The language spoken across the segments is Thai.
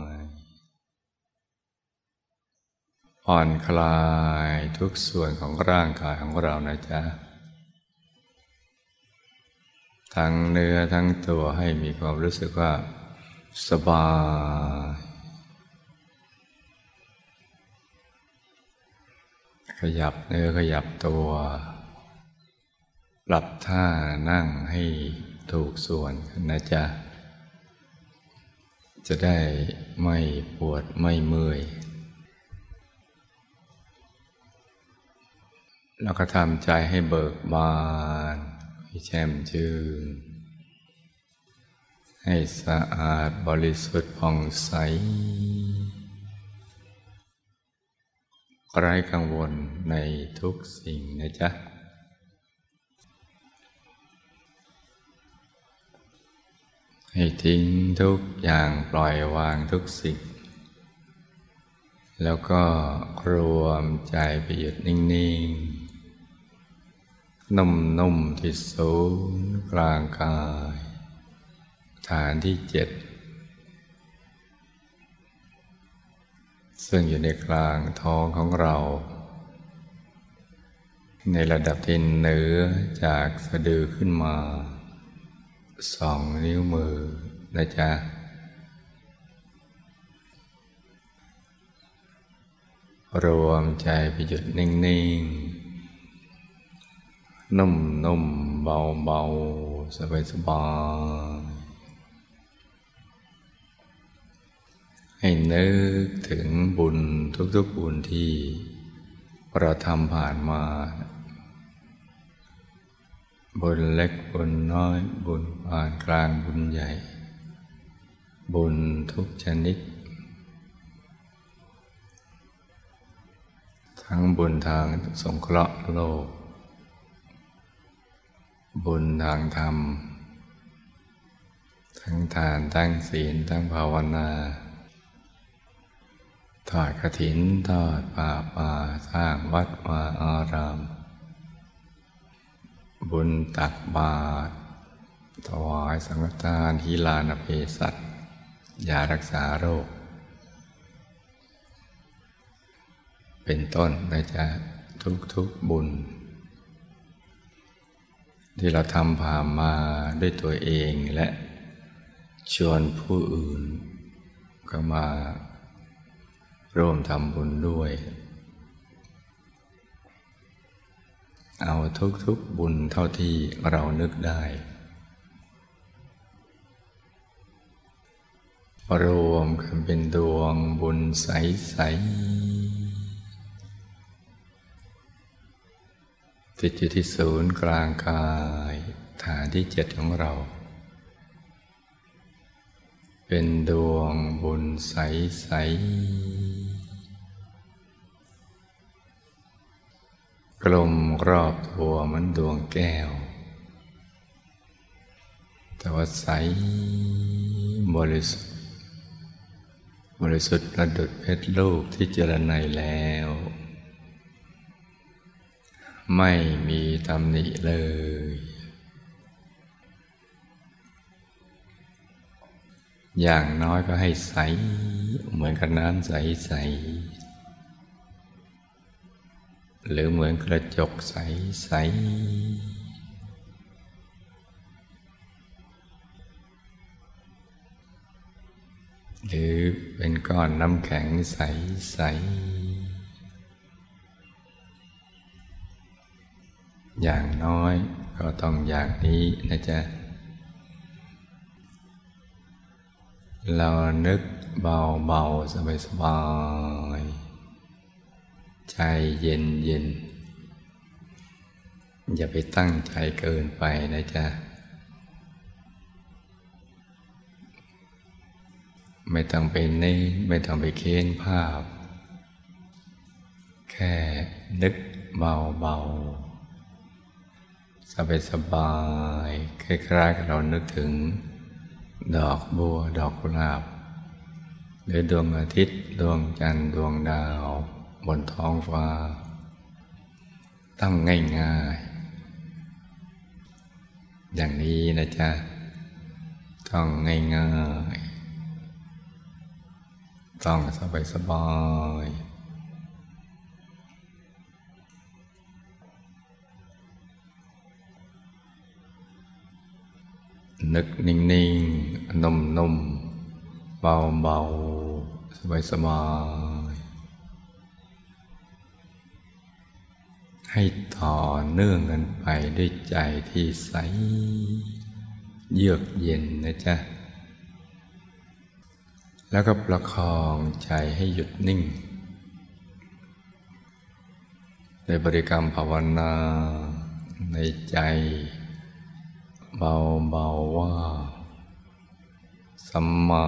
ย ผ่อนคลายทุกส่วนของร่างกายของเรานะจ๊ะ ทั้งเนื้อทั้งตัวให้มีความรู้สึกว่าสบาย ขยับเนื้อขยับตัว ปรับท่านั่งให้ถูกส่วนนะจ๊ะ จะได้ไม่ปวดไม่เมื่อย แล้วก็ทำใจให้เบิกบานให้แช่มชื่น ให้สะอาดบริสุทธิ์ผ่องใสไร้กังวลในทุกสิ่งนะจ๊ะ ให้ทิ้งทุกอย่างปล่อยวางทุกสิ่ง แล้วก็รวมใจไปหยุดนิ่ง ๆ นุ่มๆที่ศูนย์กลางกาย ฐานที่เจ็ด ซึ่งอยู่ในกลางท้องของเรา ในระดับที่เหนือจากสะดือขึ้นมาสองนิ้วมือนะจ๊ะรวมใจไปหยุดนิ่ง ๆ นุ่มนุ่มเบาเบาสบายสบายให้นึกถึงบุญทุกๆบุญที่เราทำผ่านมาบุญเล็กบุญน้อยบุญผ่านกลางบุญใหญ่ บุญทุกชนิด ทั้งบุญทางสงเคราะห์โลก บุญทางธรรม ทั้งทานทั้งศีลทั้งภาวนา ทอดกระถินทอดป่าป่าสร้างวัดวาอาราม บุญตักบาตรถวายสังฆทานฮิลานเพสัตยารักษาโรค เป็นต้นนะจ๊ะทุกๆบุญ ที่เราทำผ่านมาด้วยตัวเองและชวนผู้อื่น ก็มาร่วมทำบุญด้วย เอาทุกๆบุญเท่าที่เรานึกได้ รวมกันเป็นดวงบุญใสๆ ติดอยู่ที่ศูนย์กลางกายฐานที่เจ็ดของเรา เป็นดวงบุญใสใสกลมรอบตัวมันดวงแก้ว แต่ว่าใสบริสุทธิ์บริสุทธิ์ประดุดเพชรลูกที่เจรไนแล้ว ไม่มีตำหนิเลย อย่างน้อยก็ให้ใส เหมือนกับน้ำใสใส หรือเหมือนกระจกใสใส หรือเป็นก้อนน้ำแข็งใสใส อย่างน้อยก็ต้องอย่างนี้นะจ๊ะ เรานึกเบาเบาสบายสบายใจเย็นเย็น อย่าไปตั้งใจเกินไปนะจ๊ะ ไม่ต้องไปเน้นไม่ต้องไปเค้นภาพ แค่นึกเบาๆ สบายสบายคล้ายๆกับเรานึกถึง ดอกบัว ดอกกุหลาบ หรือดวงอาทิตย์ ดวงจันทร์ ดวงดาว บนท้องฟ้าต้องง่ายๆ อย่างนี้นะจ๊ะต้องง่ายๆ ต้องสบายสบาย นึกนิ่งๆ นุ่มๆ เบาๆ สบายๆ ให้ต่อเนื่องกันไปด้วยใจที่ใส เยือกเย็นนะจ๊ะ แล้วก็ประคองใจให้หยุดนิ่งในบริกรรมภาวนาในใจ เบาเบาว่า สัมมา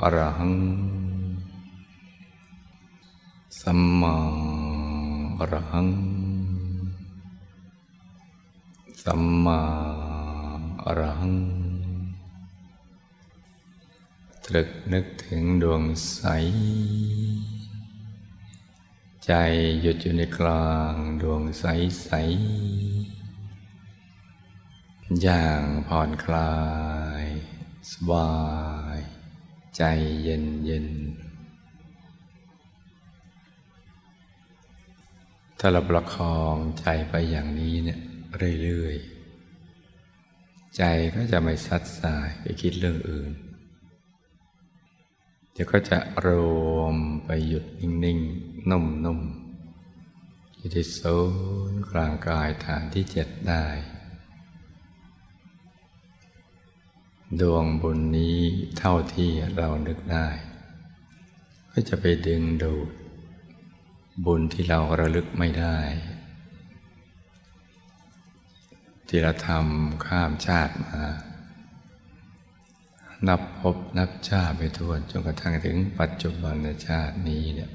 อรหัง สัมมาอรหัง สัมมาอรหัง ตรึกนึกถึงดวงใส ใจหยุดอยู่ในกลางดวงใสใส อย่างผ่อนคลาย สบาย ใจเย็นเย็นถ้าเราประคองใจไปอย่างนี้เนี่ยเรื่อยๆ ใจก็จะไม่ซัดสายไปคิดเรื่องอื่น เดี๋ยวก็จะรวมไปหยุดนิ่งๆ นุ่มๆอยู่ที่ศูนย์กลางกายฐานที่เจ็ดได้ ดวงบุญนี้เท่าที่เรานึกได้ ก็จะไปดึงดูด บุญที่เราระลึกไม่ได้ ที่เราทำข้ามชาติมา นับพบนับชาติไปทวนจนกระทั่งถึงปัจจุบันชาตินี้เนี่ย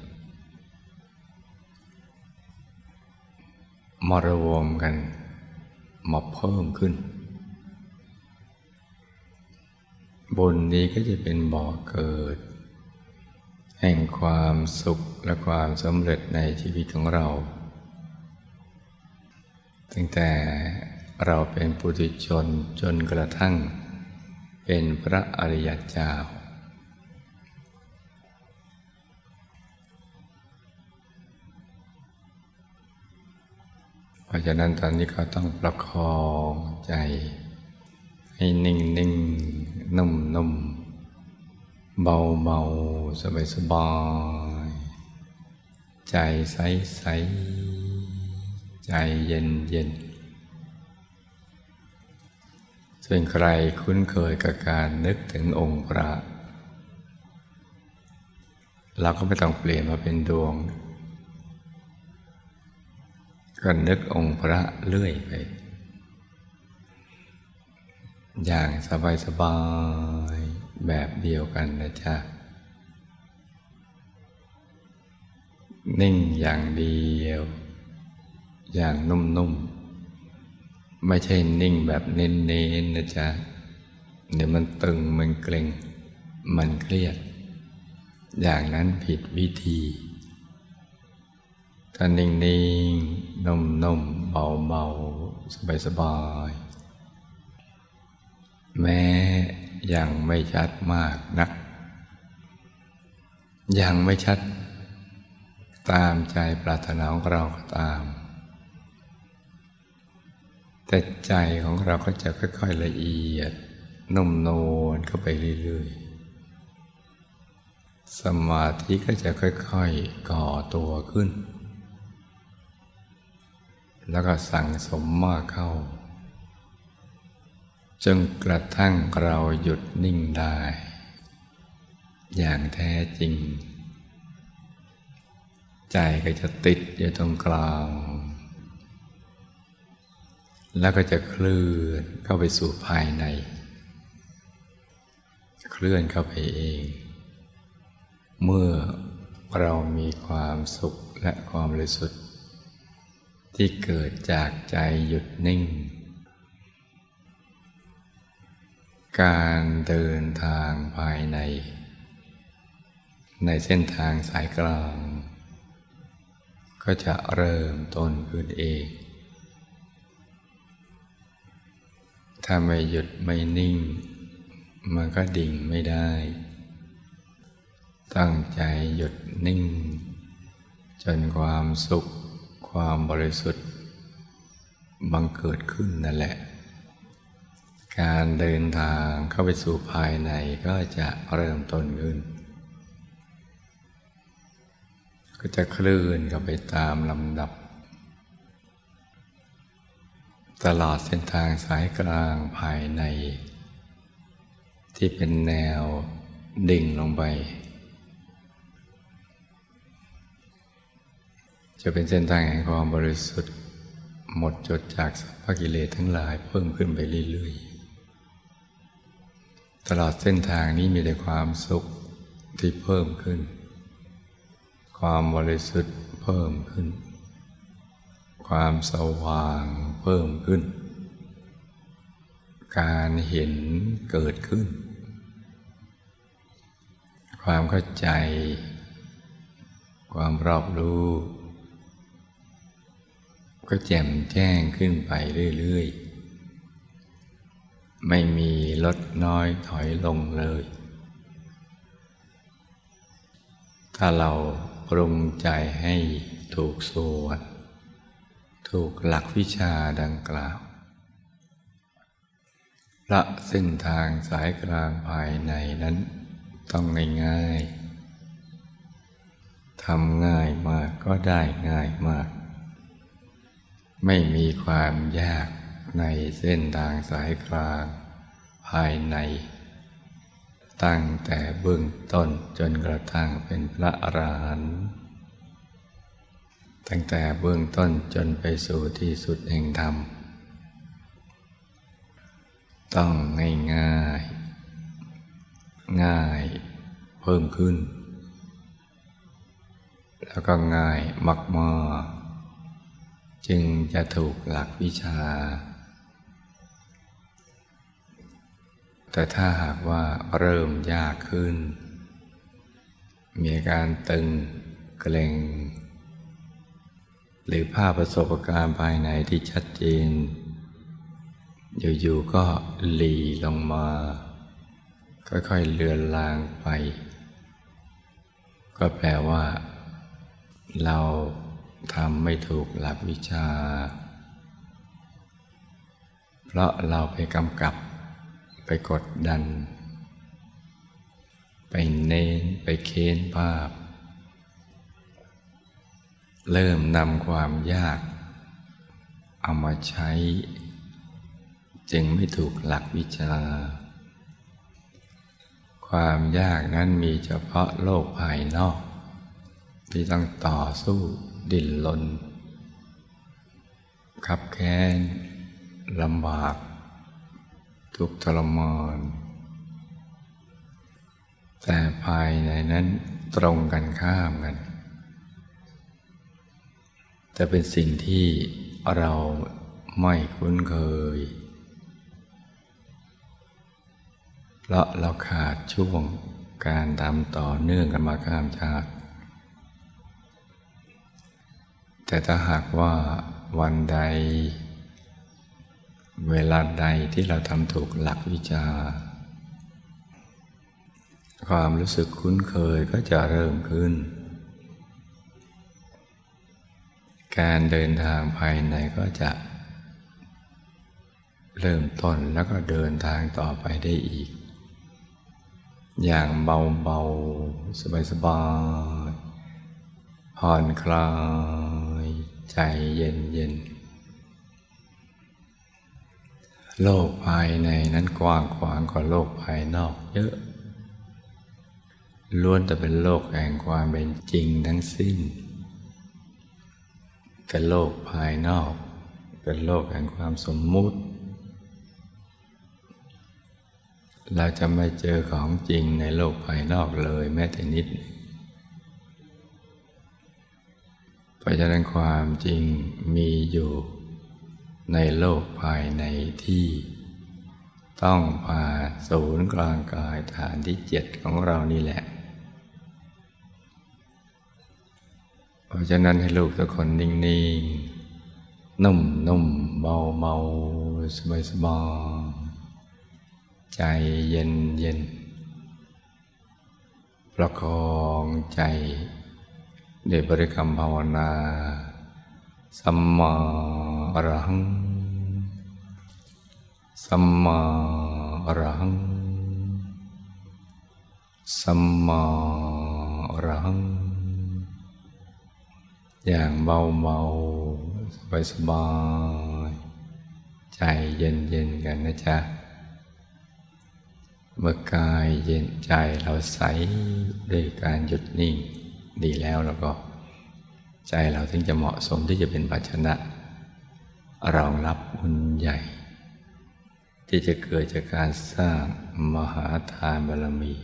มารวมกันมาเพิ่มขึ้น บุญนี้ก็จะเป็นบ่อเกิด แห่งความสุขและความสำเร็จในชีวิตของเรา ตั้งแต่เราเป็นปุถุชนจนกระทั่ง เป็นพระอริยเจ้าเพราะฉะนั้นตอนนี้เขาต้องประคองใจ ให้นิ่งนิ่ง นุ่มนุ่มเบาเบาสบายสบาย ใจใสใสใจเย็นเย็นส่วนใครคุ้นเคยกับการนึกถึงองค์พระ เราก็ไม่ต้องเปลี่ยนมาเป็นดวงก็นึกองค์พระเลื่อยไป อย่างสบายสบายแบบเดียวกันนะจ๊ะ นิ่งอย่างเดียว อย่างนุ่มๆ ไม่ใช่นิ่งแบบเน้นๆนะจ๊ะ เดี๋ยวมันตึงมันเกร็ง มันเครียด อย่างนั้นผิดวิธีถ้านิ่งๆนุ่มๆเบาๆสบายๆ แม้ยังไม่ชัดมากนัก ยังไม่ชัด ตามใจปรารถนาของเราก็ตาม แต่ใจของเราก็จะค่อย ๆ ละเอียด นุ่มนวลเข้าไปเรื่อย ๆ สมาธิก็จะค่อย ๆ ก่อตัวขึ้น แล้วก็สั่งสมมากเข้า จนกระทั่งเราหยุดนิ่งได้ อย่างแท้จริง ใจก็จะติดอยู่ตรงกลาง แล้วก็จะเคลื่อนเข้าไปสู่ภายใน เคลื่อนเข้าไปเอง เมื่อเรามีความสุขและความบริสุทธิ์ที่เกิดจากใจหยุดนิ่ง การเดินทางภายใน ในเส้นทางสายกลาง ก็จะเริ่มต้นขึ้นเอง ถ้าไม่หยุดไม่นิ่ง มันก็ดิ่งไม่ได้ ตั้งใจหยุดนิ่ง จนความสุขความบริสุทธิ์บังเกิดขึ้นนั่นแหละ การเดินทางเข้าไปสู่ภายในก็จะเริ่มต้นขึ้น ก็จะเคลื่อนกับไปตามลำดับ ตลอดเส้นทางสายกลางภายใน ที่เป็นแนวดิ่งลงไป จะเป็นเส้นทางแห่งความบริสุทธิ์หมดจดจากสัพพกิเลสทั้งหลายเพิ่มขึ้นไปเรื่อยๆ ตลอดเส้นทางนี้มีแต่ความสุขที่เพิ่มขึ้น ความบริสุทธิ์เพิ่มขึ้น ความสว่างเพิ่มขึ้น การเห็นเกิดขึ้น ความเข้าใจ ความรอบรู้ ก็แจ่มแจ้งขึ้นไปเรื่อย ๆ ไม่มีลดน้อยถอยลงเลย ถ้าเราปรุงใจให้ถูกส่วน ถูกหลักวิชาดังกล่าวละเส้นทางสายกลางภายในนั้นต้องง่ายๆทำง่ายมากก็ได้ง่ายมาก ไม่มีความยาก ในเส้นทางสายกลางภายใน ตั้งแต่เบื้องต้นจนกระทั่งเป็นพระอรหันต์ตั้งแต่เบื้องต้นจนไปสู่ที่สุดแห่งธรรม ต้องง่ายง่าย ง่ายเพิ่มขึ้น แล้วก็ง่ายมากๆจึงจะถูกหลักวิชา แต่ถ้าหากว่าเริ่มยากขึ้น มีการตึงเกร็ง หรือภาพประสบการณ์ภายในที่ชัดเจน อยู่ๆก็หลีลงมา ค่อยๆเลือนลางไป ก็แปลว่า เราทำไม่ถูกหลักวิชา เพราะเราไปกำกับ ไปกดดัน ไปเน้นไปเค้นภาพ เริ่มนำความยาก เอามาใช้ จึงไม่ถูกหลักวิชา ความยากนั้นมีเฉพาะโลกภายนอก ที่ต้องต่อสู้ดิ้นรนขับแค้นลำบาก ทุกทรมาน แต่ภายในนั้นตรงกันข้ามกัน แต่เป็นสิ่งที่เราไม่คุ้นเคย เพราะเราขาดช่วงการทำต่อเนื่องกันมาข้ามชาติ แต่ถ้าหากว่าวันใด เวลาใดที่เราทำถูกหลักวิชา ความรู้สึกคุ้นเคยก็จะเริ่มขึ้น การเดินทางภายในก็จะ เริ่มต้นแล้วก็เดินทางต่อไปได้อีก อย่างเบาๆ สบายๆผ่อนคลาย ใจเย็นเโลกภายในนั้นกว้างขวางกว่าโลกภายนอกเยอะล้วนแต่เป็นโลกแห่งความเป็นจริงทั้งสิ้น แต่โลกภายนอก เป็นโลกแห่งความสมมุติ เราจะไม่เจอของจริงในโลกภายนอกเลยแม้แต่นิดนึงราะฉะนั้นความจริงมีอยู่ ในโลกภายในที่ ต้องพาศูนย์กลางกายฐานที่เจ็ดของเรานี่แหละ เพราะฉะนั้นให้ลูกทุกคนนิ่ง ๆ นุ่มนุ่มเบาเบาสบายสบใจเย็นเย็นประคองใจเดบริกรรมภาวนา สัมมาอรหัง สัมมาอรหัง สัมมาอรหัง อย่างเบาเบาสบายสบาย ใจเย็นเย็นกันนะจ๊ะ เมื่อกายเย็นใจเราใสด้วยการหยุดนิ่ง ดีแล้วแล้วก็ ใจเราถึงจะเหมาะสมที่จะเป็นภาชนะรองรับบุญใหญ่ ที่จะเกิดจากการสร้างมหาทานบารมี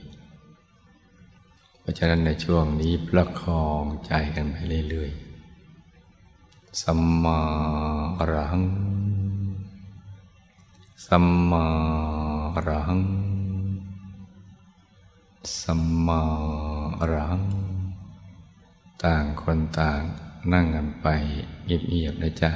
เพราะฉะนั้นในช่วงนี้ประคองใจกันไปเรื่อยๆ สัมมาอรหัง สัมมาอรหัง สัมมาอรหัง ต่างคนต่างนั่งกันไปเงียบๆนะจ๊ะ